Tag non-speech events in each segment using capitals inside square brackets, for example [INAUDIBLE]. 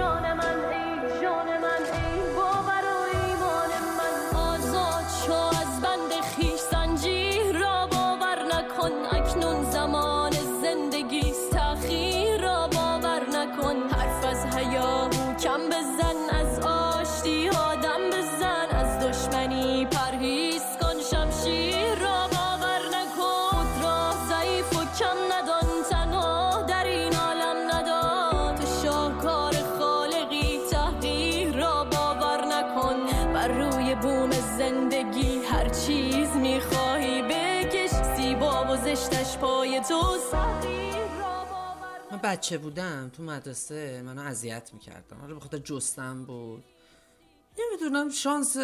جان من ای جان من من بچه بودم تو مدرسه منو اذیت می‌کردم حالا بخاطر جستم بود. نمی‌دونم شانس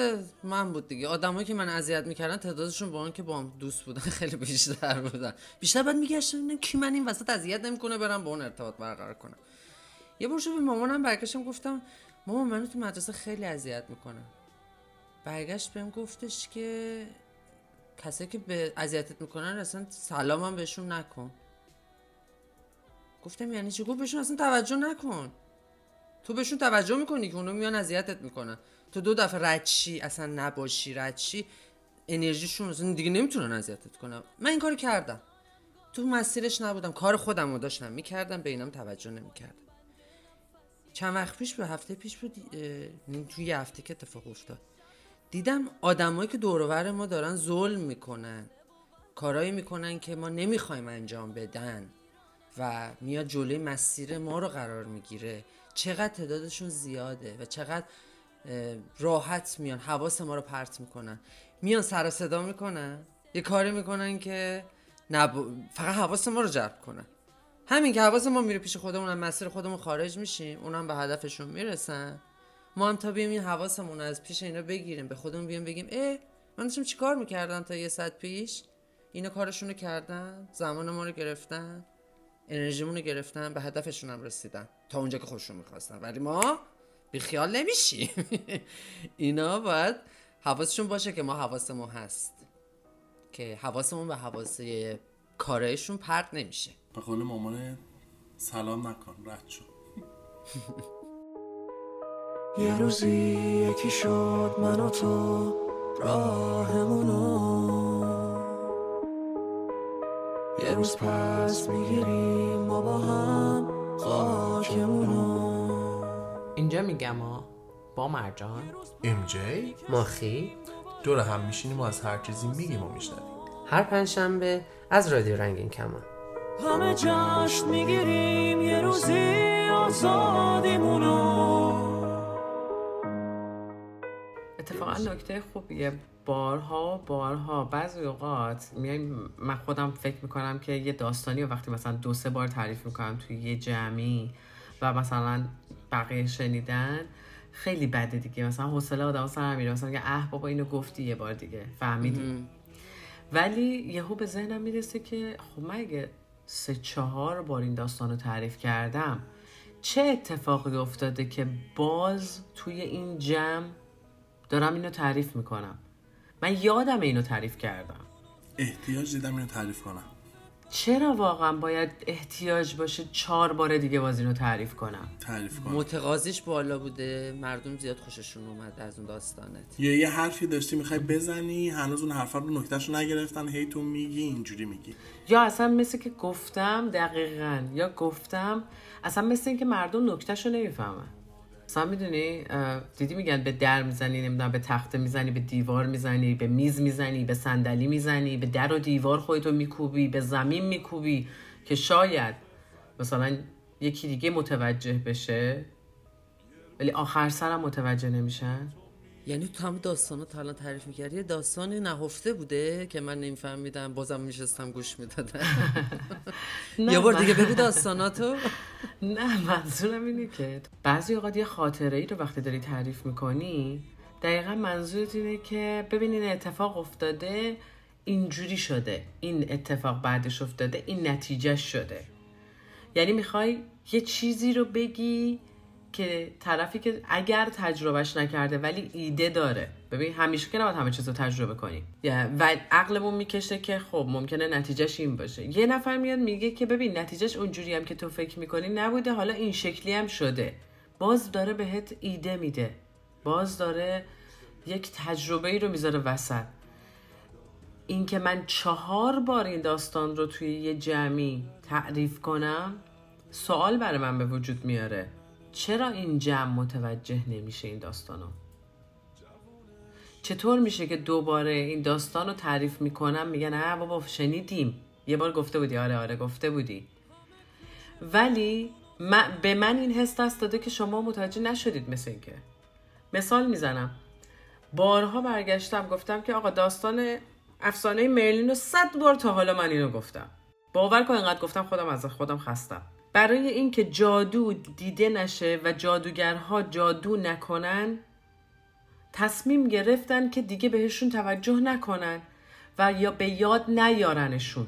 من بود دیگه. آدمایی که من اذیت می‌کردن تعدادشون با اون که با هم دوست بودن خیلی بیشتر بودن. بیشتر بعد میگشتم ببینم کی من این وسط اذیت نمی‌کنه برم با اون ارتباط برقرار کنم. یه بار به مامانم برگشتم گفتم مامان منو تو مدرسه خیلی اذیت می‌کنن برگشت بهم گفتش که کسایی که به اذیتت می‌کنن اصلا سلامم بهشون نکن. گفتم یعنی چی؟ گفت بهشون اصلا توجه نکن. تو بهشون توجه می‌کنی که اونا میان اذیتت می‌کنن. تو دو دفعه ردشی اصلا نباشی ردشی انرژیشون اصلا دیگه نمی‌تونن اذیتت کنن. من این کارو کردم. تو مسیرش نبودم. کار خودم رو داشتم. می‌کردم به اینم توجه نمی‌کردم. چند وقت پیش به هفته پیش بود توی یه هفته که اتفاق افتاد. دیدم آدمایی که دور و بر ما دارن ظلم می‌کنن. کارایی می‌کنن که ما نمی‌خوایم انجام بدن. و میاد جلوی مسیر ما رو قرار می‌گیره. چقدر تعدادشون زیاده و چقدر راحت میان حواس ما رو پرت می‌کنن. میان سر صدا می‌کنن. یه کاری می‌کنن که نب... فقط حواس ما رو جلب کنن. همین که حواس ما میره پیش خودمون مسیر خودمون خارج میشیم اونم به هدفشون می‌رسن. ما هم تا بیایم این حواسمون از پیش اینا بگیریم به خودمون بیایم بگیم اه من داشتم چیکار می‌کردم تا یه ساعت پیش؟ اینا کارشون رو کردن؟ زمان ما رو گرفتن؟ انرژیمون رو گرفتن به هدفشون هم رسیدن. تا اونجا که خودشون می‌خواستن. ولی ما بیخیال نمیشیم. [LAUGHS] اینا باید حواسشون باشه که ما حواسمون هست. که حواسمون به حواسه کارایشون پرت نمیشه. به قول مامان سلام نکن رد شو. [LAUGHS] یه روزی یکی شد من و تو راهمونو. یه روز پس می‌گیریم ما با هم خاکمونو. اینجا میگم ها با مرجان. ام جی. ماخی دور هم میشینیم و از هر چیزی میگیم و میشنویم. هر پنجشنبه از رادیو رنگین کمان. همه جشن می‌گیریم یه روزی آزادیمونو. اتفاقا نکته خوبیه. بارها و بارها بعضی اوقات میایم من خودم فکر می‌کنم که یه داستانی رو وقتی مثلا دو سه بار تعریف می‌کنم توی یه جمعی و مثلا بقیه شنیدن خیلی بده دیگه. مثلا حوصله آدم سر میره. مثلا اه بابا اینو گفتی یه بار دیگه. فهمیدی. ولی یهو به ذهنم می‌رسه که خب من اگه سه چهار بار این داستان رو تعریف کردم چه اتفاقی افتاده که باز توی این جمع دارم اینو تعریف می‌کنم؟ من یادم اینو تعریف کردم. احتیاج دیدم اینو تعریف کنم. چرا واقعا باید احتیاج باشه چهار بار دیگه باز اینو تعریف کنم؟ تعریف کنم. متقاضیش بالا بوده. مردم زیاد خوششون اومده از اون داستانت. یا یه حرفی داشتی می‌خوای بزنی هنوز اون حرفا رو نکتهشو نگرفتن هی تو میگی اینجوری میگی. یا اصلا مثل که گفتم دقیقا یا گفتم اصلا مثل اینکه مردم نکتهشو نمی‌فهمن. اصلا می‌دونی دیدی میگن به در می‌زنی نمی‌دونم به تخته می‌زنی به دیوار می‌زنی به میز می‌زنی به صندلی می‌زنی به در و دیوار خودتو میکوبی به زمین میکوبی که شاید مثلا یکی دیگه متوجه بشه ولی آخر سرم متوجه نمیشن. یعنی تو هم تا الان تعریف می‌کردی یه داستانی نهفته بوده که من نمیفهمیدم بازم میشستم گوش می‌دادم. [LAUGHS] یه بار دیگه بگو داستاناتو. [LAUGHS] نه منظورم اینه که بعضی اوقات یه خاطره ای رو وقتی داری تعریف می‌کنی دقیقا منظورت اینه که ببینین اتفاق افتاده اینجوری شده. این اتفاق بعدش افتاده این نتیجه شده. یعنی می‌خوای یه چیزی رو بگی که طرفی که اگر تجربهش نکرده ولی ایده داره. ببین همیشه که نباید همه چیز رو تجربه کنیم یا- و عقلمون می‌کشه که خب ممکنه نتیجهش این باشه. یه نفر میاد میگه که ببین نتیجهش اونجوری هم که تو فکر می‌کنی نبوده حالا این شکلی هم شده. باز داره بهت ایده میده. باز داره یک تجربه ای رو می‌ذاره وسط. اینکه من چهار بار این داستان رو توی یه جمعی تعریف کنم سوال برای من به وجود میاره. چرا این جمع متوجه نمیشه این داستانو؟ چطور میشه که دوباره این داستان رو تعریف می‌کنم؟ میگن نه بابا شنیدیم. یه بار گفته بودی. آره آره گفته بودی. ولی من- به من این حس دست داده که شما متوجه نشدید مثل اینکه. مثال می‌زنم. بارها برگشتم گفتم که آقا داستان افسانه مرلین رو صد بار تا حالا من اینو گفتم. باور کن اینقدر گفتم خودم از خودم خستم. برای اینکه جادو دیده نشه و جادوگرها جادو نکنن تصمیم گرفتن که دیگه بهشون توجه نکنن و یا به یاد نیارنشون.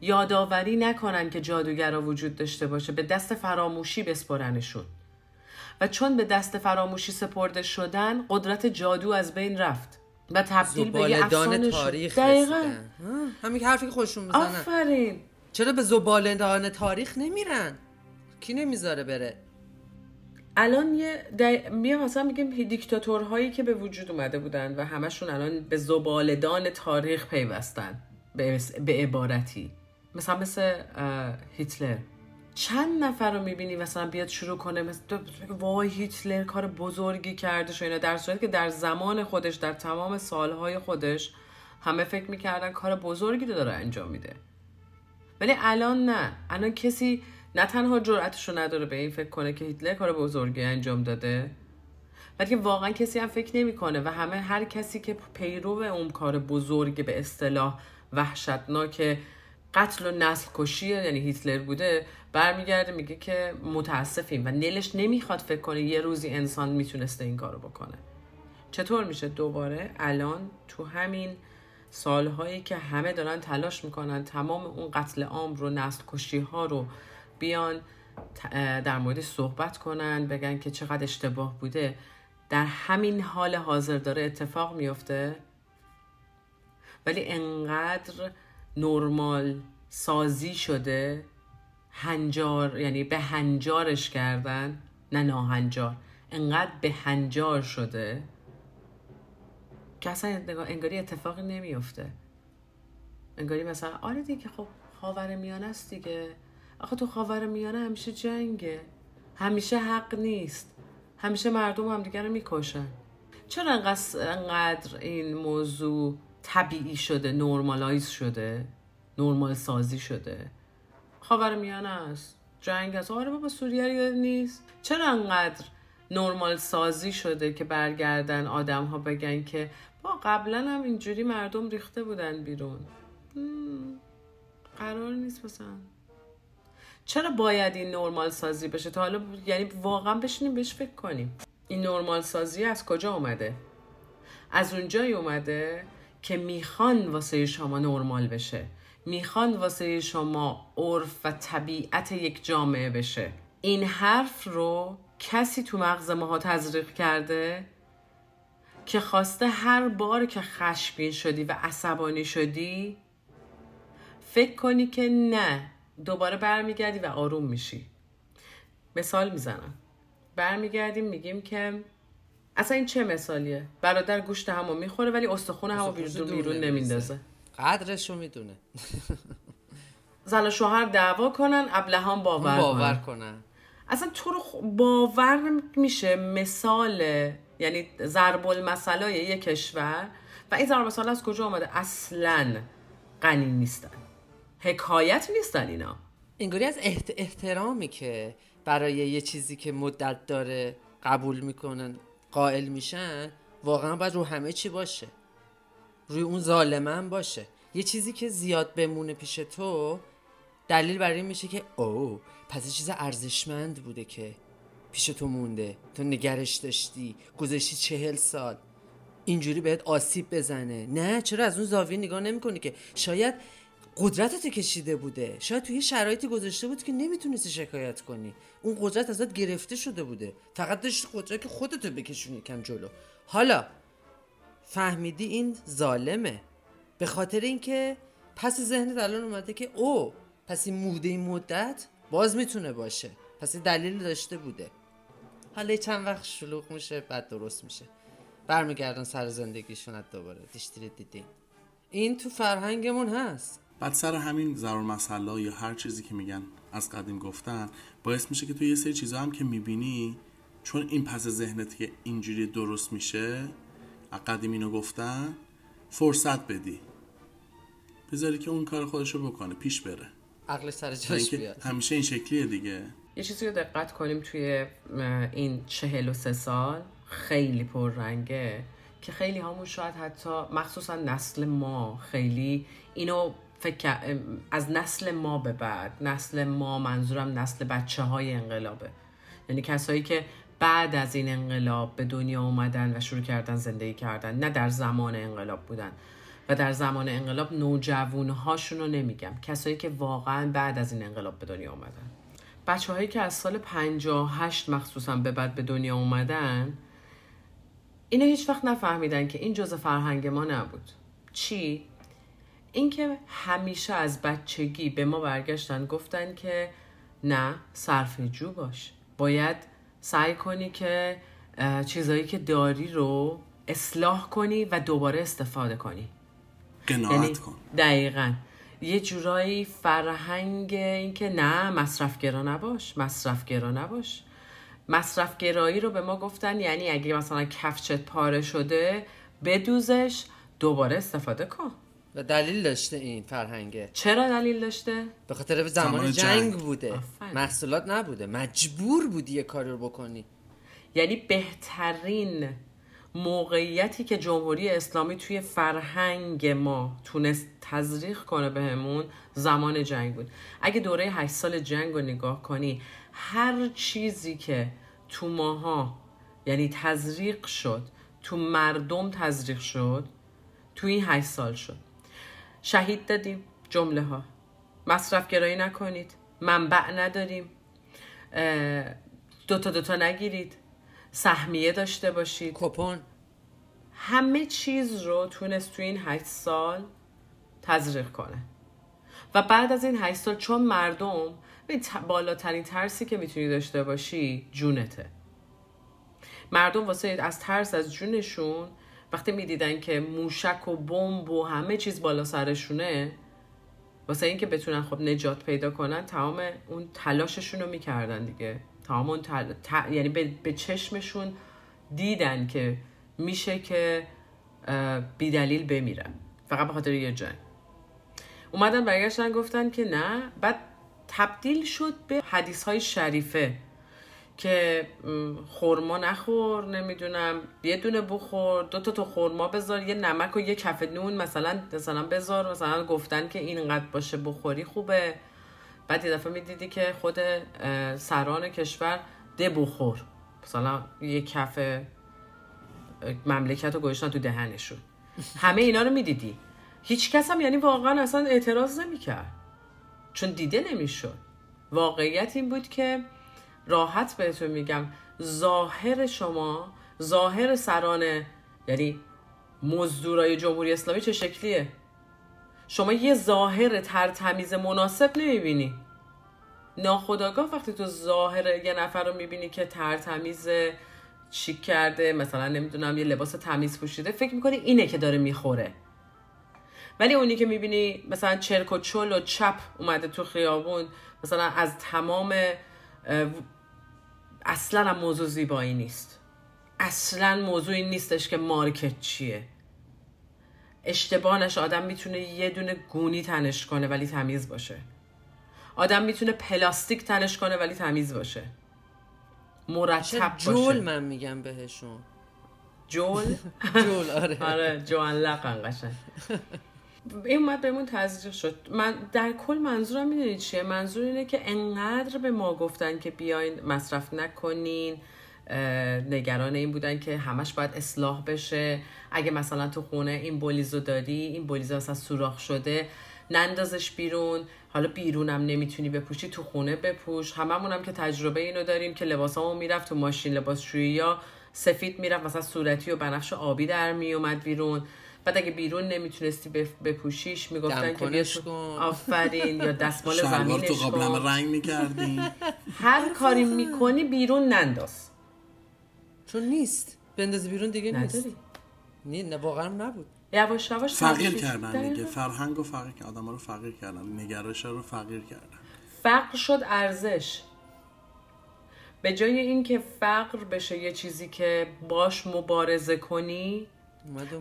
یادآوری نکنن که جادوگرا وجود داشته باشه به دست فراموشی بسپرنشون. و چون به دست فراموشی سپرده شدن قدرت جادو از بین رفت و تبدیل به یه افسانه شد. دقیقا. همین که حرفی که خودشون می‌زنن. آفرین. چرا به زبالدان تاریخ نمیرن؟ کی نمی‌ذاره بره؟ الان یه د... بیا مثلا میگیم دیکتاتورهایی که به وجود اومده بودن و همشون الان به زبالدان تاریخ پیوستن به, به عبارتی. مثلا مثل هیتلر. چند نفر رو می‌بینی مثلا بیاد شروع کنه مثل تو- تو- وای هیتلر کار بزرگی کرده شو اینا. در صورتی که در زمان خودش در تمام سالهای خودش همه فکر می‌کردن کار بزرگی داره انجام میده. ولی الان نه. الان کسی نه تنها جرأتش نداره به این فکر کنه که هیتلر کار بزرگی انجام داده بلکه واقعا کسی هم فکر نمی‌کنه و همه هر کسی که پیرو اون کار بزرگ به اصطلاح وحشتناک قتل و نسل کشی یعنی هیتلر بوده برمیگرده میگه که متاسفیم و نلش نمی‌خواد فکر کنه یه روزی انسان می‌تونسته این کارو بکنه. چطور میشه دوباره الان تو همین سالهایی که همه دارن تلاش می‌کنن تمام اون قتل عام رو نسل کشی ها رو بیان در موردش صحبت کنن بگن که چقدر اشتباه بوده. در همین حال حاضر داره اتفاق میفته ولی انقدر نرمال سازی شده هنجار یعنی به هنجارش کردن نه ناهنجار انقدر به هنجار شده. که اصلا انگار- انگاری اتفاقی نمیفته انگاری مثلا آره دیگه خب خاور میانه است دیگه. آخه تو خاور میانه همیشه جنگه. همیشه حق نیست. همیشه مردم همدیگه رو می‌کشن. چرا انقدر, این موضوع طبیعی شده نرمالایز شده؟ نرمال سازی شده. خاور میانه است. جنگ هست آره بابا سوریه یاد نیست. چرا انقدر نرمال سازی شده که برگردن آدم ها بگن که با قبلا هم اینجوری مردم ریخته بودن بیرون. قرار نیست مثلا. چرا باید این نرمال سازی بشه؟ تا حالا یعنی واقعا بشینیم بهش فکر کنیم. این نرمال سازی از کجا اومده؟ از اونجایی اومده که می‌خوان واسه شما نرمال بشه. می‌خوان واسه شما عرف و طبیعت یک جامعه بشه. این حرف رو کسی تو مغز ماها تزریق کرده که خواسته هر بار که خشمگین شدی و عصبانی شدی فکر کنی که نه دوباره برمیگردی و آروم میشی. مثال می‌زنم. برمیگردیم میگیم که اصلا این چه مثالیه؟ برادر گوشت همو می‌خوره ولی استخون همو بیرون بیرون. نمیندازه. قدرشو می‌دونه. زن و شوهر دعوا کنن ابلهان باور, باور کنن. اصلا تو رو باور میشه مثال یعنی ضرب المثلای یک کشور و این ضرب المثل از کجا آمده اصلا غنی نیستن. حکایت نیستن اینا. انگاری از احت... احترامی که برای یه چیزی که مدت داره قبول می‌کنن قائل میشن واقعا باید رو همه چی باشه. روی اون ظالمه هم باشه. یه چیزی که زیاد بمونه پیش تو دلیل برای این میشه که او پس چیز ارزشمند بوده که پیش تو مونده. تو نگرش داشتی گذشتی چهل سال. اینجوری بهت آسیب بزنه. نه چرا از اون زاویه نگاه نمی‌کنی که شاید قدرتت کشیده بوده. شاید توی شرایطی گذاشته بود که نمی‌تونستی شکایت کنی. اون قدرت ازت گرفته شده بوده. فقط داشتی قدرت که خودتو بکشونی کم جلو. حالا فهمیدی این ظالمه. به خاطر اینکه پس ذهنت الان اومده که او پس این موده این مدت باز می‌تونه باشه. پس یه دلیل داشته بوده. حالا چند وقت شلوغ میشه بعد درست میشه. برمیگردن سر زندگیشون دوباره. دیشتری دیدیم. این تو فرهنگمون هست. بعد سر همین ضرور مسئله یا هر چیزی که میگن از قدیم گفتن باعث میشه که تو یه سری چیزا هم که می‌بینی چون این پس ذهنت که اینجوری درست میشه از قدیم اینو گفتن فرصت بدی. بذاری که اون کار خودشو بکنه پیش بره. عقل سر جاش بیاد. همیشه این شکلیه دیگه. یه چیزی رو دقت کنیم توی این چهل و سه سال خیلی پررنگه که خیلی همون شاید حتی مخصوصا نسل ما خیلی اینو فکر کر- از نسل ما به بعد نسل ما منظورم نسل بچه های انقلابه. یعنی کسایی که بعد از این انقلاب به دنیا اومدن و شروع کردن زندگی کردن نه در زمان انقلاب بودن. و در زمان انقلاب نوجوانهاشون رو نمیگم. کسایی که واقعا بعد از این انقلاب به دنیا اومدن. بچه هایی که از سال 58 مخصوصا به بعد به دنیا اومدن اینو هیچ وقت نفهمیدن که این جزء فرهنگ ما نبود. چی؟ اینکه همیشه از بچگی به ما برگشتن گفتن که نه صرف جو باش. باید سعی کنی که چیزایی که داری رو اصلاح کنی و دوباره استفاده کنی. قناعت کن. دقیقا. یه جورایی فرهنگ این که نه مصرفگرا نباش مصرفگرا نباش. مصرفگرایی رو به ما گفتن یعنی اگه مثلا کفچت پاره شده بدوزش دوباره استفاده کن. و دلیل داشته این فرهنگه چرا دلیل داشته؟ به خاطر زمان, زمان جنگ, جنگ. بوده. آفرین. محصولات نبوده. مجبور بودی یه کاری رو بکنی. یعنی بهترین موقعیتی که جمهوری اسلامی توی فرهنگ ما تونست تزریق کنه بهمون زمان جنگ بود. اگه دوره هشت سال جنگ رو نگاه کنی هر چیزی که تو ماها یعنی تزریق شد تو مردم تزریق شد تو این هشت سال شد. شهید دادیم جمله ها مصرف گرایی نکنید. منبع نداریم. دوتا دوتا نگیرید. سهمیه داشته باشید. کپون. همه چیز رو تونست تو این هشت سال تزریق کنه. و بعد از این هشت سال چون مردم بالاترین ترسی که می‌تونی داشته باشی جونته. مردم واسه از ترس از جونشون وقتی می‌دیدن که موشک و بمب و همه چیز بالا سرشونه واسه اینکه بتونن خب نجات پیدا کنن تمام اون تلاششون رو می‌کردن دیگه. اون تل... ت- یعنی به... به چشمشون دیدن که میشه که بی دلیل بمیرن فقط به خاطر یه جنگ. اومدن برگشتن گفتن که نه. بعد تبدیل شد به حدیث های شریفه که خورما نخور نمی‌دونم یه دونه بخور دو تا تو خورما بذار یه نمک و یه کف نون مثلا مثلا بذار مثلا گفتن که اینقدر باشه بخوری خوبه. بعد یه دفعه می‌دیدی که خود سران کشور ده بخور مثلا یه کف مملکت رو گذاشتن تو دهنشون. همه اینا رو می‌دیدی. هیچ کس هم یعنی واقعا اصلا اعتراض نمی‌کرد. چون دیده نمی‌شد. واقعیت این بود که راحت بهتون میگم ظاهر شما ظاهر سران یعنی مزدورای جمهوری اسلامی چه شکلیه؟ شما یه ظاهر ترتمیز مناسب نمی‌بینی. ناخداگاه وقتی تو ظاهر یه نفر رو می‌بینی که ترتمیز چیک کرده مثلا نمی‌دونم یه لباس تمیز پوشیده فکر می‌کنی اینه که داره می‌خوره. ولی اونی که می‌بینی مثلا چرک و چل و چپ اومده تو خیابون مثلا از تمام اصلا موضوع زیبایی نیست. اصلا موضوع این نیستش که مارکت چیه. اشتباهش آدم می‌تونه یه دونه گونی تنش کنه ولی تمیز باشه. آدم می‌تونه پلاستیک تنش کنه ولی تمیز باشه. مرتب جول باشه. من میگم بهشون. جول؟ [LAUGHS] جول آره. [LAUGHS] آره جوان لقن قشنگ. این اومد بهمون تزریق شد. من در کل منظورم می‌دونید چیه؟ منظور اینه که انقدر به ما گفتن که بیاین مصرف نکنین. نگران این بودن که همش باید اصلاح بشه. اگه مثلا تو خونه این بولیزو داری این بولیزو اصلا سوراخ شده نندازش بیرون. حالا بیرونم نمی‌تونی بپوشی تو خونه بپوش. هممون هم که تجربه اینو داریم که لباسامون می‌رفت تو ماشین لباسشویی یا سفید می‌رفت مثلا صورتی و بنفش و آبی در میومد بیرون. بعد اگه بیرون نمی‌تونستی بپوشیش می‌گفتن که بیا کن. آفرین یا دستمال شلوار تو زمینش قابلمه کن. رنگ می‌کردیم هر کاری می‌کنی بیرون ننداز. چون نیست. بندازی بیرون دیگه نیست. نداری نه نه واقعا نبود. یواش یواش فقیر کردن. دیگه. فرهنگ رو فقیر کردن آدم رو فقیر کردن نگرش رو فقیر کردن فقر شد ارزش. به جای اینکه فقر بشه یه چیزی که باش مبارزه کنی.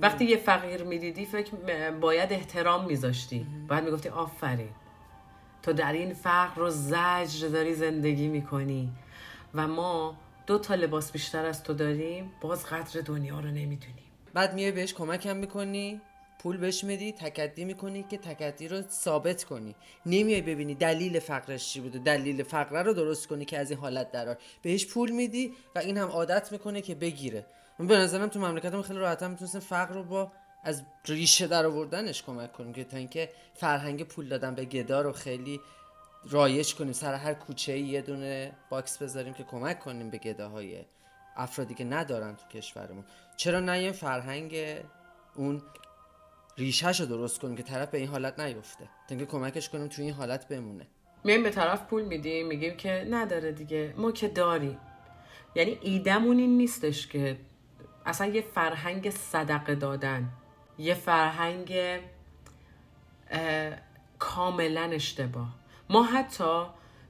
وقتی یه فقیر می‌دیدی فکر باید احترام میذاشتی. باید می‌گفتی آفرین. تو در این فقر رو زجر داری زندگی می‌کنی. و ما دو تا لباس بیشتر از تو داریم باز قدر دنیا رو نمی‌دونیم. بعد میای بهش کمک هم می‌کنی پول بهش میدی تکدی می‌کنی که تکدی رو ثابت کنی. نمیای ببینی دلیل فقرش چی بوده. دلیل فقره رو درست کنی که از این حالت درار بهش پول میدی و این هم عادت می‌کنه که بگیره. من به نظرم تو مملکتم خیلی راحت هم می‌تونستیم فقر رو با از ریشه در آوردنش کمک کنیم که تا اینکه فرهنگ پول دادن به گدا رو خیلی رایج کنیم سر هر کوچه یه دونه باکس بذاریم که کمک کنیم به گداها افرادی که ندارن تو کشورمون. چرا نه یه فرهنگ اون ریشهش رو درست کنیم که طرف به این حالت نیفته؟ تا اینکه کمکش کنیم تو این حالت بمونه. میایم به طرف پول میدیم میگیم که نداره دیگه ما که داریم. یعنی ایدمون این نیستش که اصلا یه فرهنگ صدقه دادن یه فرهنگ کاملا اشتباه. ما حتی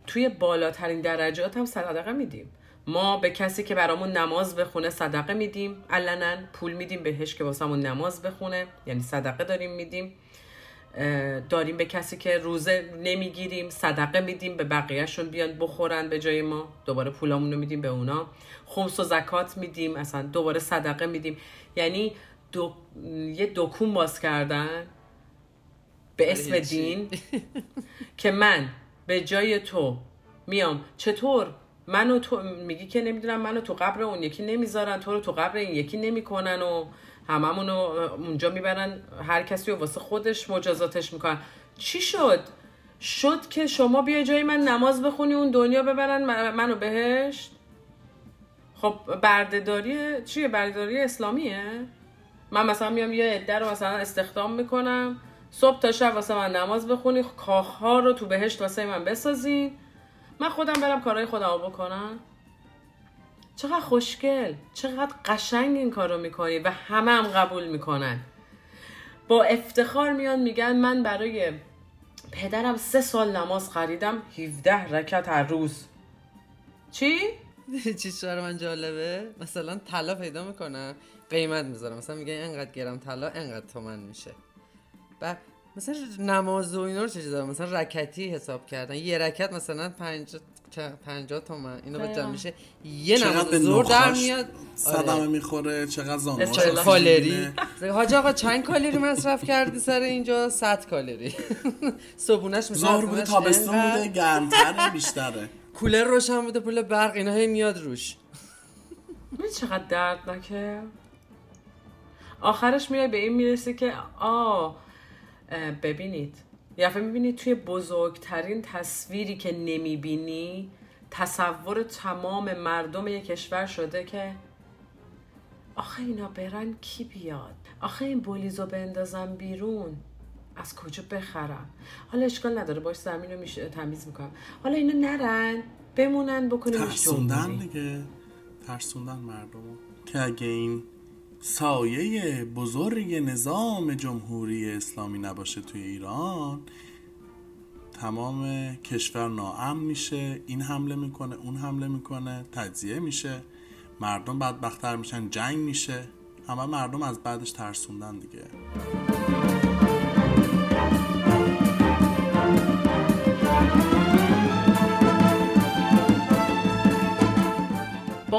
توی بالاترین درجات هم صدقه میدیم. ما به کسی که برامون نماز بخونه صدقه میدیم. علنا پول میدیم بهش که واسمون نماز بخونه. یعنی صدقه داریم میدیم. داریم به کسی که روزه نمی‌گیریم صدقه میدیم به بقیهشون بیان بخورن به جای ما. دوباره پولامون رو میدیم به اونا. خمس و زکات میدیم اصلا دوباره صدقه میدیم. یعنی دو... یه دکون باز کردن. به اسم؟ دین [LAUGHS] که من به جای تو میام. چطور؟ منو تو میگی که نمی‌دونم منو تو قبر اون یکی نمی‌ذارن تو رو تو قبر این یکی نمی‌کنن و هممونو اونجا می‌برن. هر کسی رو واسه خودش مجازاتش می‌کنن. چی شد؟ شد که شما بیا جای من نماز بخونی اون دنیا ببرن من- منو بهشت؟ خب بردهداری چیه؟ بردهداری اسلامیه؟ من مثلا میام یه عده رو مثلا استخدام می‌کنم. صبح تا شب واسه من نماز بخونی کاخها رو تو بهشت واسه من بسازین من خودم برم کارهای خودم رو بکنم. چقدر خوشگل چقدر قشنگ این کار رو می‌کنی و همه هم قبول می‌کنن. با افتخار میان میگن من برای پدرم سه سال نماز خریدم 17 رکت هر روز. چی؟ [LAUGHS] چیز برای من جالبه؟ مثلا طلا پیدا می‌کنم قیمت می‌ذارم مثلا میگه اینقدر گرم طلا اینقدر تومن میشه. بعد مثلا نماز و اینا رو چه دارم؟ مثلا رکتی حساب کردن. یه رکت مثلا پنج پنجاه تومن. اینو با جمع. میشه. یه نماز به زور در میاد. صدمه آره. می‌خوره؟ چقدر آسیب کالری. [LAUGHS] حاج آقا چند کالری مصرف کردی سر اینجا؟ 100 کالری. صبونش میشه ظهر بوده تابستون بوده گرمتره بیشتره. [LAUGHS] کولر روشن بوده پول برق اینا هی میاد روش. می چقدر دردناکه. آخرش میای به این می‌رسه که آه ببینید. یه دفعه می‌بینید توی بزرگترین تصویری که نمی‌بینی تصور تمام مردم یک کشور شده که آخه اینا برن کی بیاد؟ آخه این بولیزو بندازم بیرون. از کجا بخرم؟ حالا اشکال نداره باش زمین رو میشه تمیز می‌کنم. حالا اینا نرن بمونن بکنیمش ترسوندن دیگه. ترسوندن مردم که اگه این سایه بزرگ نظام جمهوری اسلامی نباشه توی ایران تمام کشور ناامن میشه این حمله می‌کنه اون حمله می‌کنه تجزیه میشه مردم بدبختتر میشن جنگ میشه همه مردم از بعدش ترسوندن دیگه.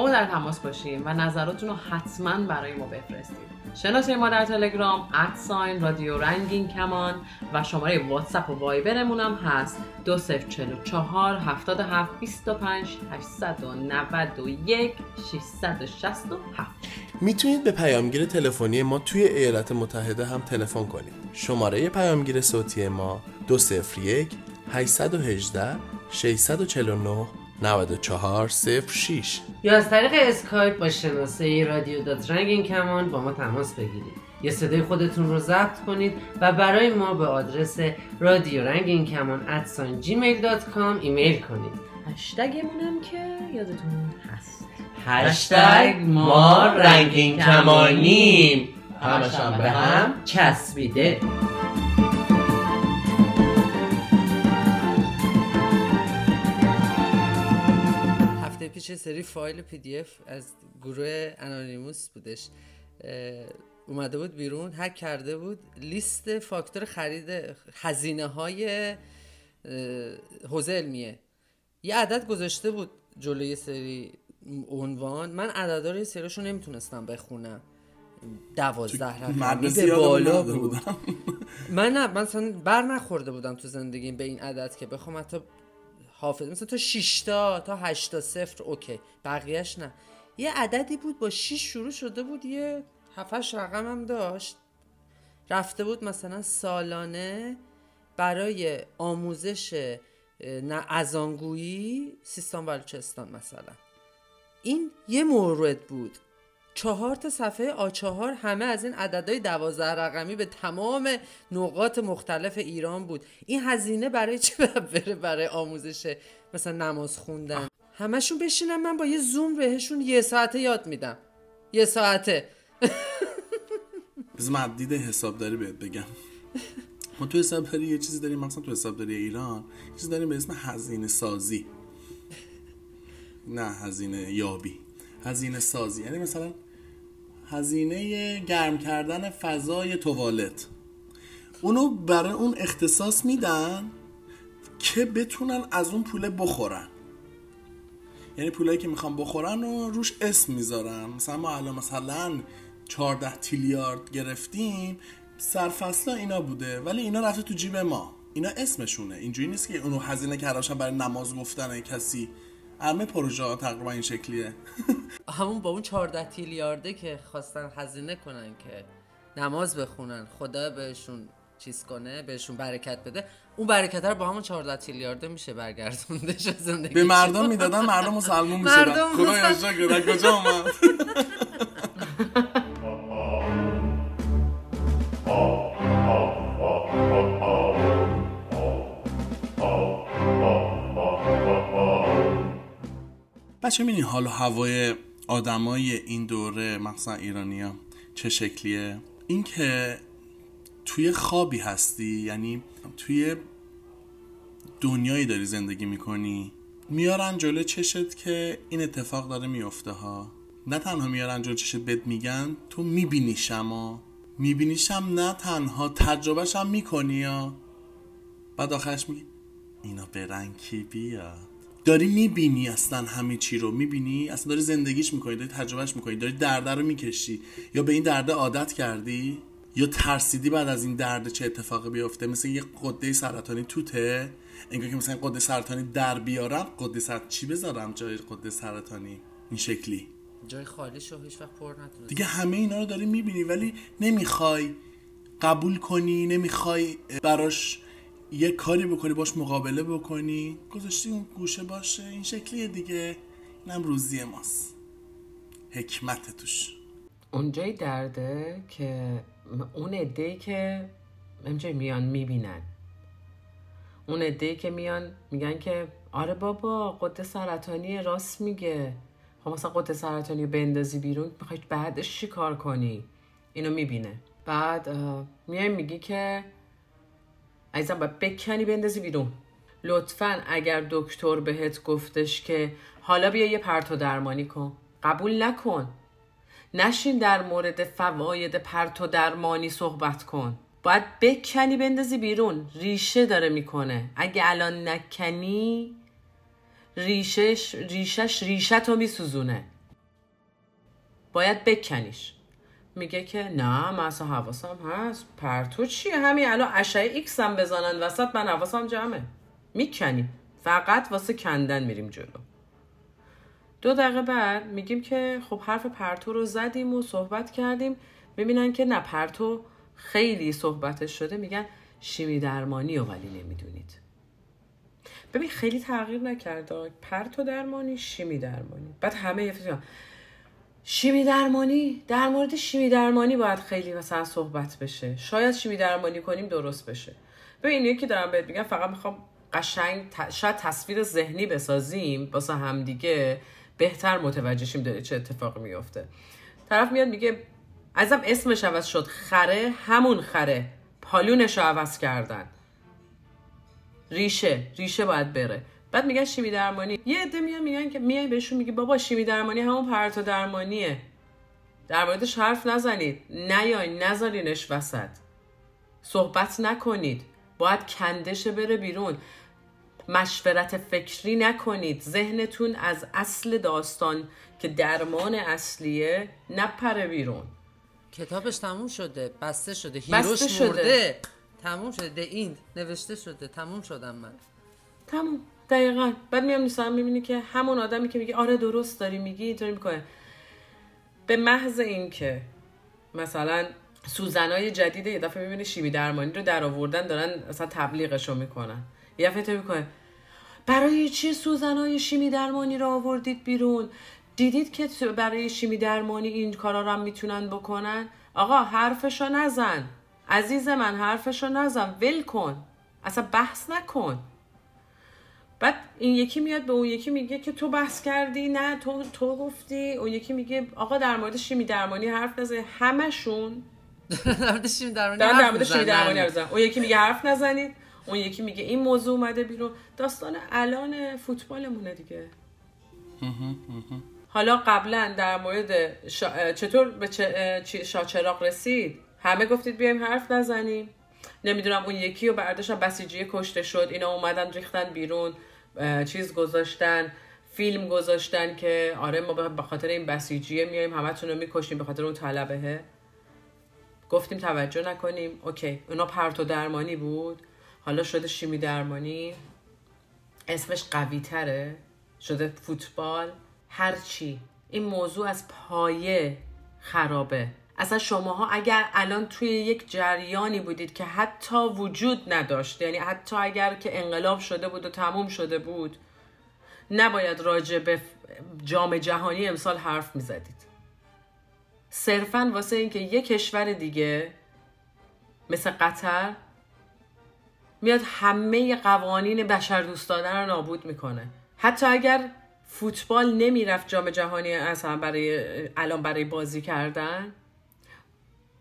ما در تماس باشیم و نظراتتون رو حتما برای ما بفرستید. شناسه ما در تلگرام ادساین رادیو رنگین کمان و شماره واتساپ و وایبرمون هم هست. 2044 77 25 891 667 می‌تونید به پیامگیر تلفنی ما توی ایالات متحده هم تلفن کنید. شماره پیامگیر صوتی ما 201 818 649 9406 یا از طریق اسکایپ با شناسه رادیو dot رنگین کمان با ما تماس بگیرید. یا صدای خودتون رو ضبط کنید و برای ما به آدرس رادیو رنگین کمان at sign Gmail dot com ایمیل کنید. هشتگمون هم که یادتون هست. هشتگ ما رنگین کمانیم. همشم به هم چسبیده. سری فایل پی دی اف از گروه انانیموس بودش. اومده بود بیرون هک کرده بود. لیست فاکتور خرید هزینه های حوزه علمیه. یه عدد گذاشته بود جلوی سری عنوان. من عددا رو یه سریشو نمی‌تونستم بخونم. دوازده رقمی مدرسه به بالا بود. بودم. من نه من بر نخورده بودم تو زندگیم به این عدد که بخوام. حتی حافظ. مثلا تا 6 تا تا 8 تا صفر اوکی. بقیهش نه. یه عددی بود با 6 شروع شده بود یه 7 رقم هم داشت. رفته بود مثلا سالانه برای آموزش نه ازانگویی سیستان بلوچستان مثلا. این یه مورد بود. چهار تا صفحه آچهار همه از این عددهای دوازده رقمی به تمام نقاط مختلف ایران بود. این هزینه برای چه بره برای آموزش مثلا نماز خوندن؟ همشون بشینم من با یه زوم بهشون یه ساعته یاد میدم. یه ساعته. بذار من دید حسابداری بهت بگم. ما تو حسابداری یه چیزی داریم مثلا تو حسابداری ایران چیزی داریم به اسم هزینه سازی. نه هزینه یابی. هزینه سازی. یعنی مثلا هزینه گرم کردن فضای توالت. اونو برای اون اختصاص میدن که بتونن از اون پوله بخورن. یعنی پولایی که می‌خوام بخورن و روش اسم می‌ذارن. مثلا ما الان مثلا 14 تیلیارد گرفتیم سرفصلا اینا بوده ولی اینا رفته تو جیب ما. اینا اسمشونه. اینجوری نیست که اونو هزینه کرداشن برای نماز گفتن کسی. همه پروژه ها تقریبا این شکلیه. [LAUGHS] همون با اون 14 تیلیارده که خواستن هزینه کنن که نماز بخونن خدا بهشون چیز کنه بهشون برکت بده اون برکت رو با همون 14 تیلیارده میشه برگردونده شد زندگی به مردم می‌دادن مردم مسلمون می‌شدن. مردم خدا. یاشا کجا اومد؟ [LAUGHS] بچه میدین حال و هوای آدمای این دوره مخصوصا ایرانیا چه شکلیه؟ اینکه توی خوابی هستی یعنی توی دنیایی داری زندگی می‌کنی میارن جلو چشت که این اتفاق داره میفته ها. نه تنها میارن جلو چشت بهت میگن تو میبینیشم ها میبینیشم نه تنها تجربهش هم می‌کنی ها. بعد آخرش میگی اینا برن کی بیاد داری می‌بینی اصلا همه چی رو؟ می‌بینی؟ اصلا داری زندگیش می‌کنی داری تجربهش می‌کنی داری درده رو می‌کشی؟ یا به این درده عادت کردی؟ یا ترسیدی بعد از این درد چه اتفاقی بیفته؟ مثل یه قده سرطانی توته؟ انگار که مثلا قده سرطانی در بیارم قده سرطانی چی بذارم جای قده سرطانی؟ این شکلی. جای خالی شو هیچ وقت پر نتونست دیگه همه اینا رو داری می‌بینی ولی نمی‌خوای قبول کنی نمی‌خوای براش یه کاری بکنی باش مقابله بکنی. گذاشتی اون گوشه باشه. این شکلیه دیگه. اینم روزی ماست. حکمت توش. اونجای درده که اون عده که همچنین میان می‌بینن. اون عده که میان میگن که آره بابا قده سرطانی راست میگه. خب مثلا قده سرطانی رو بندازی بیرون می‌خوای بعدش چی کار کنی؟ اینو می‌بینه. بعد میای میگی که عزیزم باید بکنی بندازی بیرون. لطفا اگر دکتر بهت گفتش که حالا بیا یه پرتو درمانی کن. قبول نکن. نشین در مورد فواید پرتو درمانی صحبت کن. باید بکنی بندازی بیرون. ریشه داره می‌کنه. اگه الان نکنی ریشش ریشش ریشه تو میسوزونه. باید بکنیش. میگه که نه من اصلا حواسم هست. پرتو چیه؟ همین الان اشعه ایکس هم بزنن وسط من حواسم جمعه. می‌کنیم. فقط واسه کندن میریم جلو. دو دقیقه بعد میگیم که خب حرف پرتو رو زدیم و صحبت کردیم. ببینن که نه پرتو خیلی صحبتش شده. میگن شیمی درمانی رو ولی نمی‌دونید. ببین خیلی تغییر نکرده. پرتو درمانی شیمی درمانی. بعد همه یه شیمی درمانی در مورد شیمی درمانی باید خیلی مثلا صحبت بشه. شاید شیمی درمانی کنیم درست بشه. ببین که دارم بهت میگم فقط می‌خوام قشنگ ت- شاید تصویر ذهنی بسازیم واسه همدیگه بهتر متوجه شیم داره چه اتفاقی میفته طرف میاد میگه ازم اسمش عوض شد خره همون خره پالونش عوض کردن. ریشه ریشه باید بره. بعد میگن شیمی درمانی. یه عده میان میگن که میای بهشون میگی بابا شیمی درمانی همون پرتو درمانیه. در موردش حرف نزنید. نیاین نذارینش وسط. صحبت نکنید. باید کندشه بره بیرون. مشورت فکری نکنید. ذهنتون از اصل داستان که درمان اصلیه نپره بیرون. کتابش تموم شده. بسته شده. بسته هیروش شده. مرده. تموم شده. ده این نوشته شده. تموم شدم من. تموم. دقیقا. بعد میام نیستم می‌بینی که همون آدمی که میگه آره درست داری میگی اینطوری می‌کنه. به محض اینکه مثلا سوزنای جدید یه دفعه می‌بینی شیمی درمانی رو در آوردن دارن اصلا تبلیغش رو می‌کنن. یه دفعه می‌کنه. برای چی سوزنای شیمی درمانی رو آوردید بیرون؟ دیدید که برای شیمی درمانی این کارا رو هم می‌تونن بکنن؟ آقا حرفشو نزن. عزیز من حرفشو نزن. ول کن. اصلا بحث نکن. بعد این یکی میاد به اون یکی میگه که تو بحث کردی نه تو تو گفتی. اون یکی میگه آقا در مورد شیمی درمانی حرف نزنید همشون [LAUGHS] در مورد شیمی درمانی در مورد شیمی. درمانی حرف. اون یکی میگه حرف نزنید. اون یکی میگه این موضوع اومده بیرون. داستان الان فوتبالمونه دیگه. [LAUGHS] حالا قبلا در مورد شا... چطور به. چی- شاچراغ رسید؟ همه گفتید بیایم حرف نزنیم. نمی‌دونم اون یکی رو برداشتن بسیجی کشته شد اینا اومدن ریختن بیرون. چیز گذاشتن فیلم گذاشتن که آره ما به خاطر این بسیجیه میایم همتون رو می‌کشیم به خاطر اون طلبهه. گفتیم توجه نکنیم. اوکی اونا پرتو درمانی بود. حالا شده شیمی درمانی. اسمش قوی تره. شده فوتبال. هرچی. این موضوع از پایه خرابه. اصلا شماها اگر الان توی یک جریانی بودید که حتی وجود نداشت یعنی حتی اگر که انقلاب شده بود و تموم شده بود نباید راجع به جام جهانی امسال حرف می‌زدید. صرفا واسه اینکه یک کشور دیگه مثل قطر میاد همه قوانین بشر دوست دادن رو نابود می‌کنه. حتی اگر فوتبال نمی‌رفت جام جهانی اصلا برای الان برای بازی کردن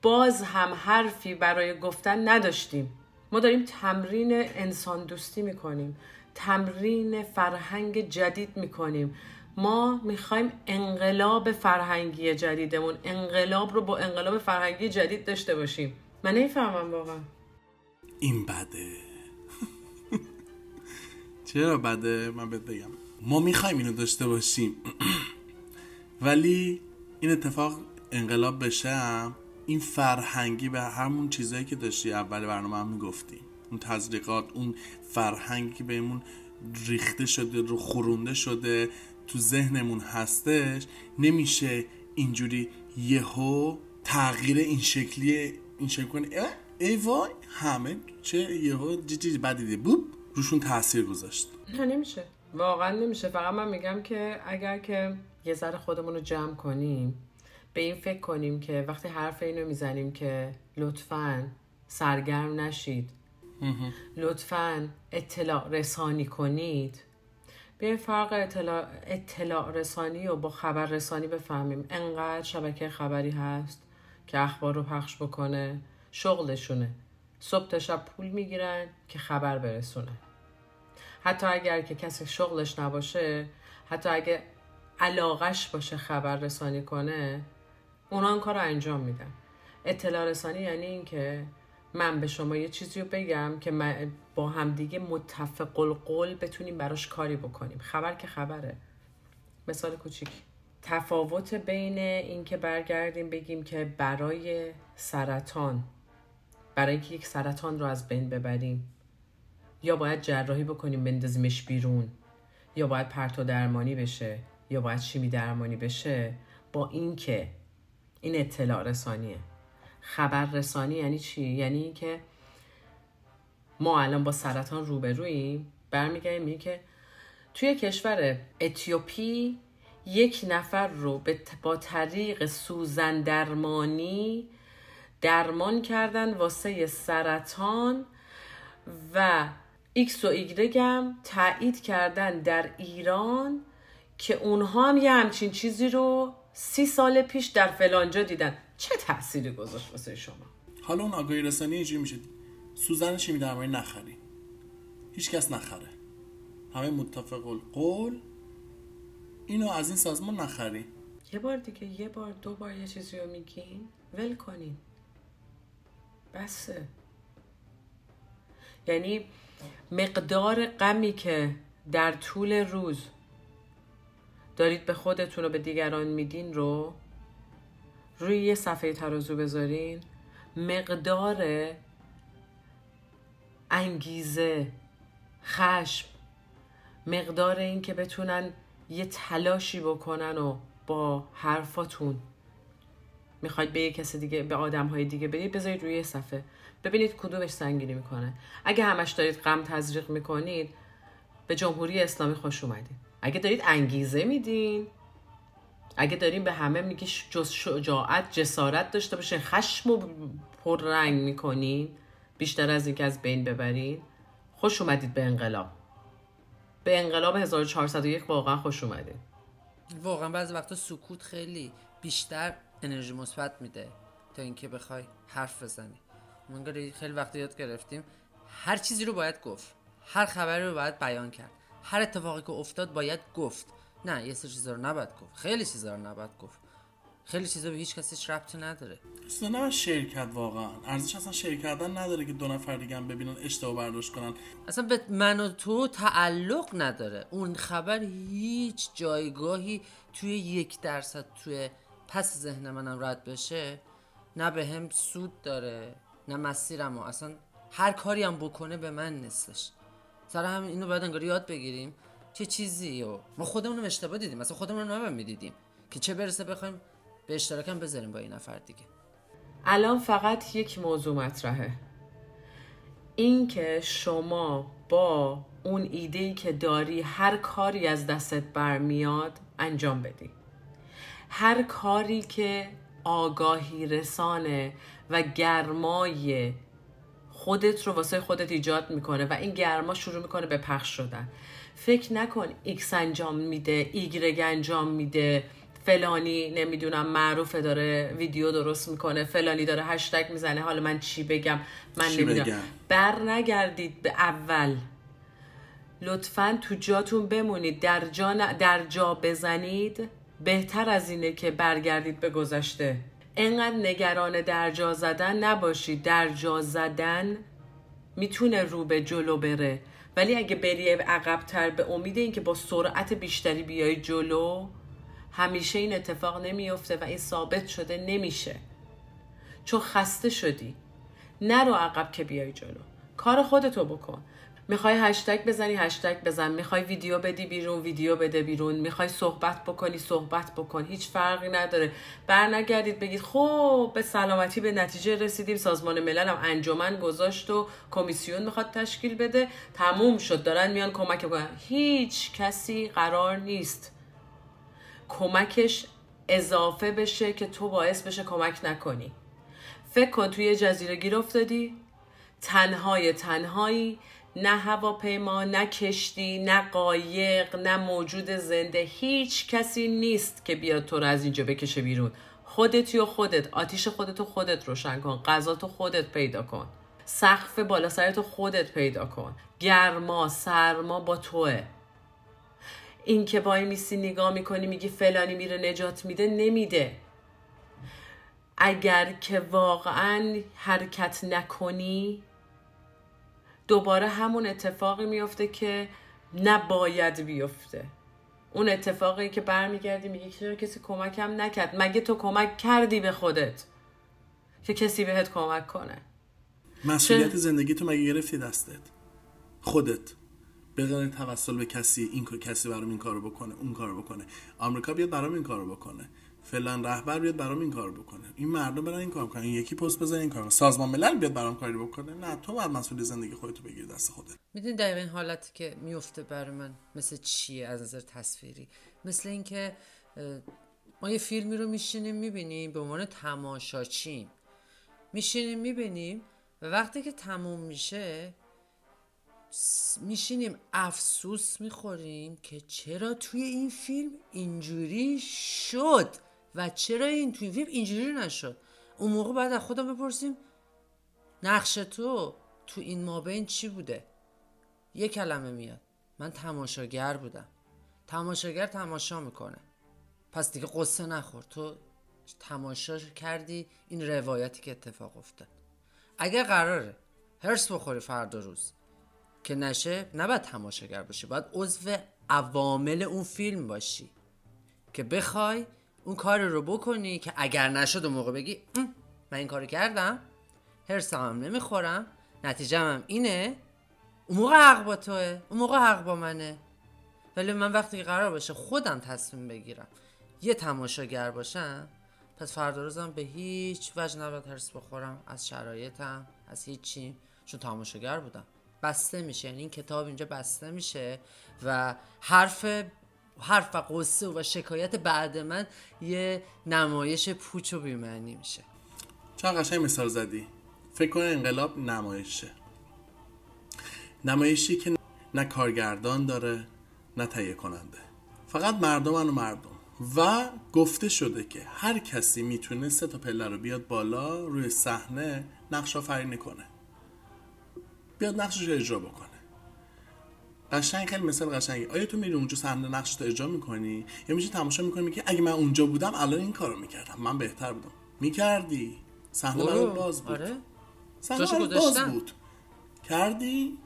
باز هم حرفی برای گفتن نداشتیم. ما داریم تمرین انسان دوستی می‌کنیم. تمرین فرهنگ جدید می‌کنیم. ما می‌خوایم انقلاب فرهنگی جدیدمون انقلاب رو با انقلاب فرهنگی جدید داشته باشیم. من نمی‌فهمم واقعا. این بده. [LAUGHS] چرا بده؟ من بهت بگم. ما می‌خوایم اینو داشته باشیم. [CLEARS THROAT] ولی این اتفاق انقلاب بشه این فرهنگی به همون چیزایی که داشتی اول برنامه هم می‌گفتی. اون تزریقات اون فرهنگی که بهمون ریخته شده رو خورونده شده تو ذهنمون هستش نمیشه اینجوری یهو تغییر این شکلی این شکل کنه ای وای همه چه یهو چی چیز بدی دیده بوب روشون تاثیر گذاشت. نه نمیشه. واقعا نمیشه. فقط من میگم که اگر که یه ذره خودمون رو جمع کنیم به این فکر کنیم که وقتی حرف اینو می‌زنیم که لطفا سرگرم نشید. لطفا اطلاع رسانی کنید. بیاین فرق اطلاع, اطلاع رسانی و با خبر رسانی بفهمیم. انقدر شبکه خبری هست که اخبار رو پخش بکنه شغلشونه. صبح تا شب پول می‌گیرن که خبر برسونه. حتی اگر که کسی شغلش نباشه حتی اگه علاقش باشه خبر رسانی کنه اونا این کار رو انجام میدن. اطلاع رسانی یعنی این که من به شما یه چیزی رو بگم که من با همدیگه متفق القول بتونیم براش کاری بکنیم. خبر که خبره. مثال کوچیک. تفاوت بین این که برگردیم بگیم که برای سرطان برای اینکه یک سرطان رو از بین ببریم یا باید جراحی بکنیم بندازیمش بیرون یا باید پرتو درمانی بشه یا باید شیمی درمانی بشه با اینکه این اطلاع رسانیه. خبر رسانی یعنی چی؟ یعنی اینکه ما الان با سرطان روبروییم برمیگردیم میگه که توی کشور اتیوپی یک نفر رو به با طریق سوزن درمانی درمان کردن واسه سرطان و ایکس و ایگرگ هم تایید کردن در ایران که اونها هم یه همچین چیزی رو سی سال پیش در فلانجا دیدن. چه تأثیری گذاشت واسه شما؟ حالا اون آگاهی رسانی اینجوری میشه. سوزنچی میدن همه نخری. هیچ کس نخره. همه متفق القول. اینو از این سازمان نخری. یه بار دیگه یه بار دو بار یه چیزی رو میگین. ول کنین. بسه. یعنی مقدار غمی که در طول روز دارید به خودتون و به دیگران میدین رو؟ روی یه صفحه ترازو بذارین. مقدار انگیزه خشم مقدار این که بتونن یه تلاشی بکنن و با حرفاتون. می‌خواید به یه کسی دیگه به آدم های دیگه بدید بذارید روی صفحه. ببینید کدومش سنگینی می‌کنه. اگه همش دارید غم تزریق می‌کنید به جمهوری اسلامی خوش اومدید. اگه دارید انگیزه میدین. اگه داریم به همه میگی جز شجاعت جسارت داشته باشه خشم و پر رنگ می‌کنین. بیشتر از اینکه از بین ببرین. خوش اومدید به انقلاب. به انقلاب 1401 واقعا خوش اومدید واقعا بعضی وقتا سکوت خیلی بیشتر انرژی مثبت میده تا اینکه بخوای حرف بزنی. انگار خیلی وقت یاد گرفتیم. هر چیزی رو باید گفت. هر خبری رو باید بیان کرد. هر اتفاقی که افتاد باید گفت. نه یه سری چیزا رو نباید گفت. خیلی چیزا رو نباید گفت. خیلی چیزا به هیچ کسی هیچ ربطی نداره. اصلا نه شرکت واقعا. ارزش اصلا شیر کردن نداره که دو نفر دیگه هم ببینن اشتباه برداشت کنن. اصلا به من و تو تعلق نداره. اون خبر هیچ جایگاهی توی یک درصد توی پس ذهن منم رد بشه نه به هم سود داره نه مسیرم و اصلا هر کاری هم بکنه به من نیستش. سر همین اینو باید انگار یاد بگیریم چه چیزی و ما خودمون اشتباه دیدیم مثلا خودمون رو می‌دیدیم که چه برسه بخوایم به اشتراکم بذاریم با این نفر دیگه. الان فقط یک موضوع مطرحه. این که شما با اون ایده که داری هر کاری از دستت برمیاد انجام بدی. هر کاری که آگاهی رسانیه و گرمای خودت رو واسه خودت ایجاد می‌کنه و این گرما شروع می‌کنه به پخش شدن. فکر نکن ایکس انجام میده ایگرگ انجام میده فلانی نمی‌دونم معروفه داره ویدیو درست می‌کنه فلانی داره هشتگ می‌زنه حالا من چی بگم من چی نمی‌دونم. بگم؟ بر نگردید به اول. لطفا تو جاتون بمونید. در جا, ن- در جا بزنید. بهتر از اینه که برگردید به گذشته. انقدر نگران در جا زدن نباشید در جا زدن می‌تونه رو به جلو بره. ولی اگه بری عقبتر به امید اینکه با سرعت بیشتری بیای جلو همیشه این اتفاق نمیفته و این ثابت شده نمیشه. چون خسته شدی. نرو عقب که بیای جلو. کار خودتو بکن. می‌خوای هشتگ بزنی هشتگ بزن. می‌خوای ویدیو بدی بیرون ویدیو بده بیرون. می‌خوای صحبت بکنی صحبت بکن. هیچ فرقی نداره. بر نگردید بگید خب به سلامتی به نتیجه رسیدیم. سازمان ملل هم انجمن گذاشت و کمیسیون می‌خواد تشکیل بده. تموم شد. دارن میان کمک بکنن هیچ کسی قرار نیست کمکش اضافه بشه که تو باعث بشه کمک نکنی. فکر کن توی جزیره گیر افتادی. تنهای تنهایی. نه هواپیما نه کشتی نه قایق نه موجود زنده. هیچ کسی نیست که بیاد تو رو از اینجا بکشه بیرون. خودتی و خودت. آتیش خودتو خودت روشن کن. غذا تو خودت پیدا کن. سقف بالا سرتو خودت پیدا کن. گرما سرما با توه. این که وای میسی نگاه می‌کنی میگی فلانی میره نجات میده نمیده. اگر که واقعا حرکت نکنی دوباره همون اتفاقی میفته که نباید بیفته. اون اتفاقی که برمیگردی میگی چرا کسی کمکم نکرد؟ مگه تو کمک کردی به خودت که کسی بهت کمک کنه؟ مسئولیت چه؟ زندگی تو مگه گرفتی دستت؟ خودت. بدون توسل به کسی این کسی برام این کارو بکنه اون کارو بکنه. آمریکا بیاد برام این کارو بکنه. فلان رهبر بیاد برام این کارو بکنه. این مردم برن این کار کنن این یکی پست بزنه این کارو. سازمان ملل بیاد برام کاری بکنه. نه تو باید مسئولیت زندگی خودتو بگیری دست خودت. می‌دونی دقیقا این حالتی که میفته برای من مثل چیه از نظر تصویری؟ مثل اینکه ما یه فیلمی رو میشینیم می‌بینیم به عنوان تماشاچیم. میشینیم می‌بینیم و وقتی که تموم میشه میشینیم افسوس می‌خوریم که چرا توی این فیلم اینجوری شد؟ و چرا این توی فیلم اینجوری نشد؟ اون موقع باید از خودم بپرسیم نقش تو تو این مابین چی بوده؟ یه کلمه میاد. من تماشاگر بودم. تماشاگر تماشا می‌کنه. پس دیگه قصه نخور. تو تماشا کردی این روایتی که اتفاق افتاد. اگر قراره هرس بخوری فردا روز که نشه نباید تماشاگر باشی. باید عضو عوامل اون فیلم باشی که بخوای اون کار رو بکنی که اگر نشد اون موقع بگی "ام، من این کارو کردم هرسم هم نمی‌خورم نتیجه هم اینه. اون موقع حق با توه اون موقع حق با منه. ولی من وقتی قرار باشه خودم تصمیم بگیرم یه تماشاگر باشم پس فردا روزم به هیچ وجه نباید هرس بخورم. از شرایطم از هیچی. چون تماشاگر بودم. بسته میشه. یعنی این کتاب اینجا بسته میشه و حرف حرف و قصه و شکایت بعد من یه نمایش پوچ و بیمعنی میشه. چند قشنگ مثال زدی. فکر کن انقلاب نمایشه. نمایشی که نه کارگردان داره نه تهیه کننده. فقط مردم و مردم. و گفته شده که هر کسی می‌تونه سه تا پله رو بیاد بالا روی صحنه نقش آفرینی کنه. بیاد نقشش رو اجرا بکنه. قشنگ خیلی مثال قشنگی. آیا تو میری اونجا صحنه نقش رو اجرا می‌کنی؟ یا میشه تماشا می‌کنی که اگه من اونجا بودم الان این کارو می‌کردم. من بهتر بودم. می‌کردی. صحنه برات باز بود. آره. صحنه باز. بود. کردی؟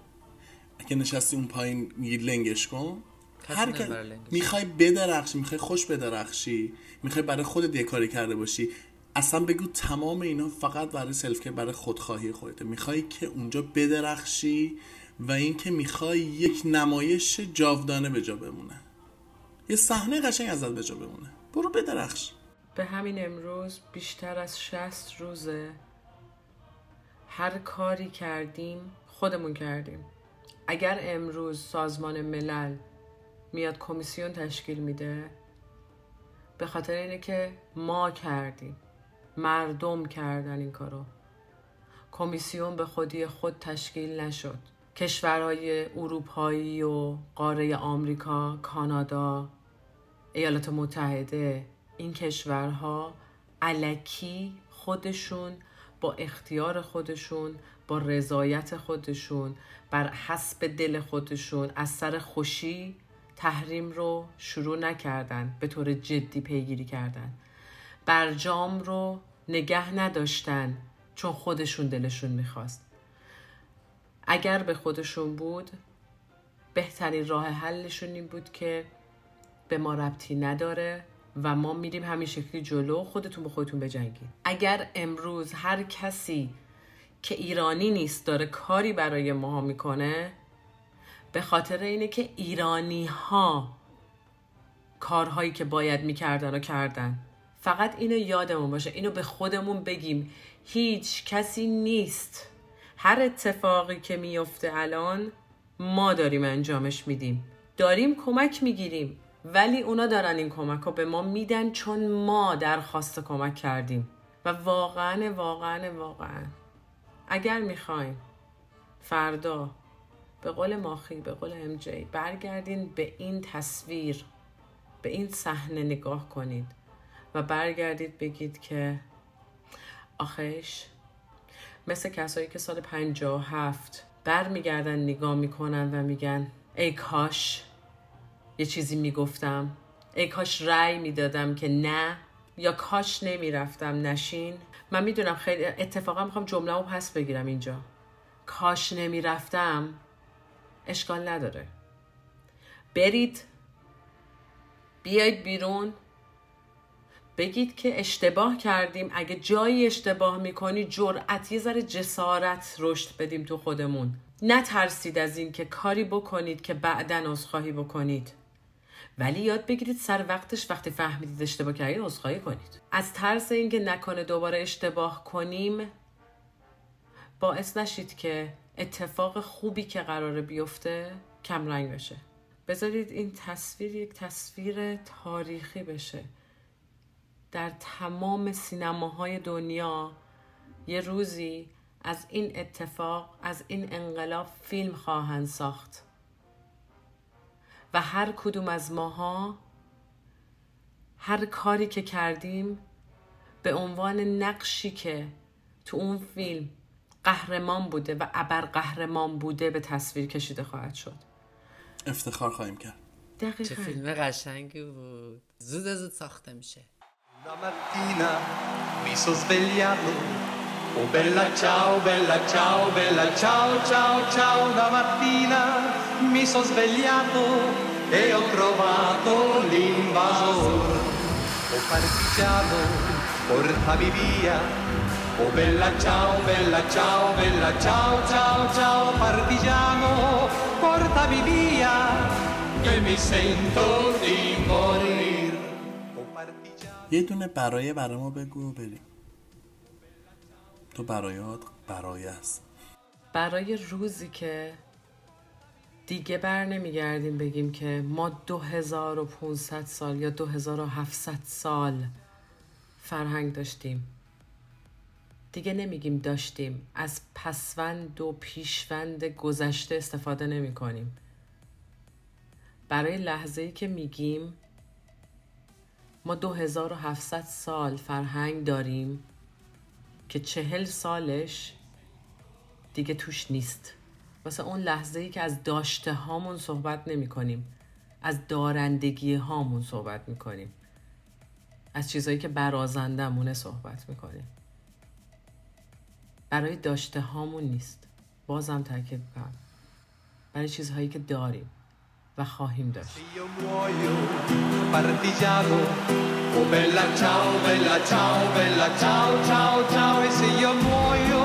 اگه نشستی اون پایین میگی لنگش کن. هر که. می‌خوای بدرخشی می‌خوای خوش بدرخشی می‌خوای برای خودت یه کاری کرده باشی. اصلا بگو تمام اینا فقط برای سلف که برای خودخواهی خودته. می‌خوای که اونجا بدرخشی و اینکه می‌خوای یک نمایش جاودانه به جا بمونه. یه صحنه قشنگ ازت به جا بمونه. برو بدرخش. به همین امروز بیشتر از 60 روزه هر کاری کردیم خودمون کردیم. اگر امروز سازمان ملل میاد کمیسیون تشکیل میده به خاطر اینه که ما کردیم. مردم کردن این کارو. کمیسیون به خودی خود تشکیل نشد. کشورهای اروپایی و قاره آمریکا، کانادا، ایالات متحده این کشورها علکی خودشون با اختیار خودشون با رضایت خودشون بر حسب دل خودشون از سر خوشی تحریم رو شروع نکردن به طور جدی پیگیری کردن. برجام رو نگه نداشتن چون خودشون دلشون می‌خواست. اگر به خودشون بود بهترین راه حلشون این بود که به ما ربطی نداره و ما میریم همین شکلی جلو خودتون به خودتون بجنگید. اگر امروز هر کسی که ایرانی نیست داره کاری برای ما می‌کنه به خاطر اینه که ایرانی ها کارهایی که باید می‌کردن و کردن. فقط اینو یادمون باشه اینو به خودمون بگیم. هیچ کسی نیست هر اتفاقی که میفته الان ما داریم انجامش میدیم. داریم کمک می‌گیریم ولی اونا دارن این کمک رو به ما میدن چون ما درخواست کمک کردیم. و واقعا واقعا واقعا. اگر می‌خوایم فردا به قول ماخی به قول ام جی برگردین به این تصویر به این صحنه نگاه کنید و برگردید بگید که آخش مثل کسایی که سال 57 برمیگردن نگاه می‌کنن و میگن ای کاش یه چیزی می‌گفتم. ای کاش رأی می‌دادم که نه یا کاش نمی‌رفتم نشین. من می‌دونم خیلی اتفاقا می‌خوام جمله رو پس بگیرم اینجا. کاش نمی‌رفتم اشکال نداره. برید بیاید بیرون بگید که اشتباه کردیم. اگه جایی اشتباه می‌کنی جرأت یه ذره جسارت رشد بدیم تو خودمون. نترسید از این که کاری بکنید که بعدا عذرخواهی بکنید. ولی یاد بگیرید سر وقتش وقتی فهمیدید اشتباه کردید عذرخواهی کنید. از ترس اینکه نکنه دوباره اشتباه کنیم باعث نشید که اتفاق خوبی که قراره بیفته کم رنگ بشه. بذارید این تصویر یک تصویر تاریخی بشه. در تمام سینماهای دنیا یه روزی از این اتفاق از این انقلاب فیلم خواهند ساخت. و هر کدوم از ماها هر کاری که کردیم به عنوان نقشی که تو اون فیلم قهرمان بوده و ابر قهرمان بوده به تصویر کشیده خواهد شد. افتخار خواهیم کرد. چه دقیقا فیلم قشنگی بود. زود از زود ساخته میشه. Una mattina mi sono svegliato, oh bella ciao, bella ciao, bella ciao, ciao, ciao. Una mattina mi sono svegliato e ho trovato l'invasore. Oh partigiano, portami via. Oh bella ciao, bella ciao, bella ciao, ciao, ciao. Partigiano, portami via, che mi sento di morire. Oh partigiano. یه دونه برای برای ما بگو و بریم. تو برایات برای است. برای روزی که دیگه بر نمیگردیم بگیم که ما 2500 سال یا 2700 سال فرهنگ داشتیم. دیگه نمیگیم داشتیم. از پسوند و پیشوند گذشته استفاده نمی کنیم برای لحظه ای که میگیم ما 2700 سال فرهنگ داریم که چهل سالش دیگه توش نیست. واسه اون لحظه ای که از داشته هامون صحبت نمی کنیم از دارندگی هامون صحبت می کنیم از چیزهایی که برازندمونه صحبت می کنیم برای داشته هامون نیست. بازم تاکید کنم برای چیزهایی که داریم. خواهیم داشت Io muoio partigiano, oh bella ciao, bella ciao, bella ciao, ciao, ciao. E se io muoio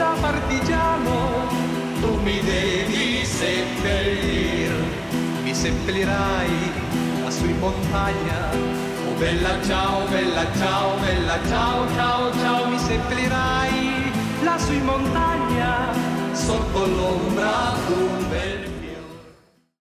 da partigiano, tu mi devi seppellir, mi seppellirai lassù in montagna. Oh bella ciao, bella ciao, bella ciao, ciao, ciao. Mi seppellirai lassù in montagna, sotto l'ombra d'un bel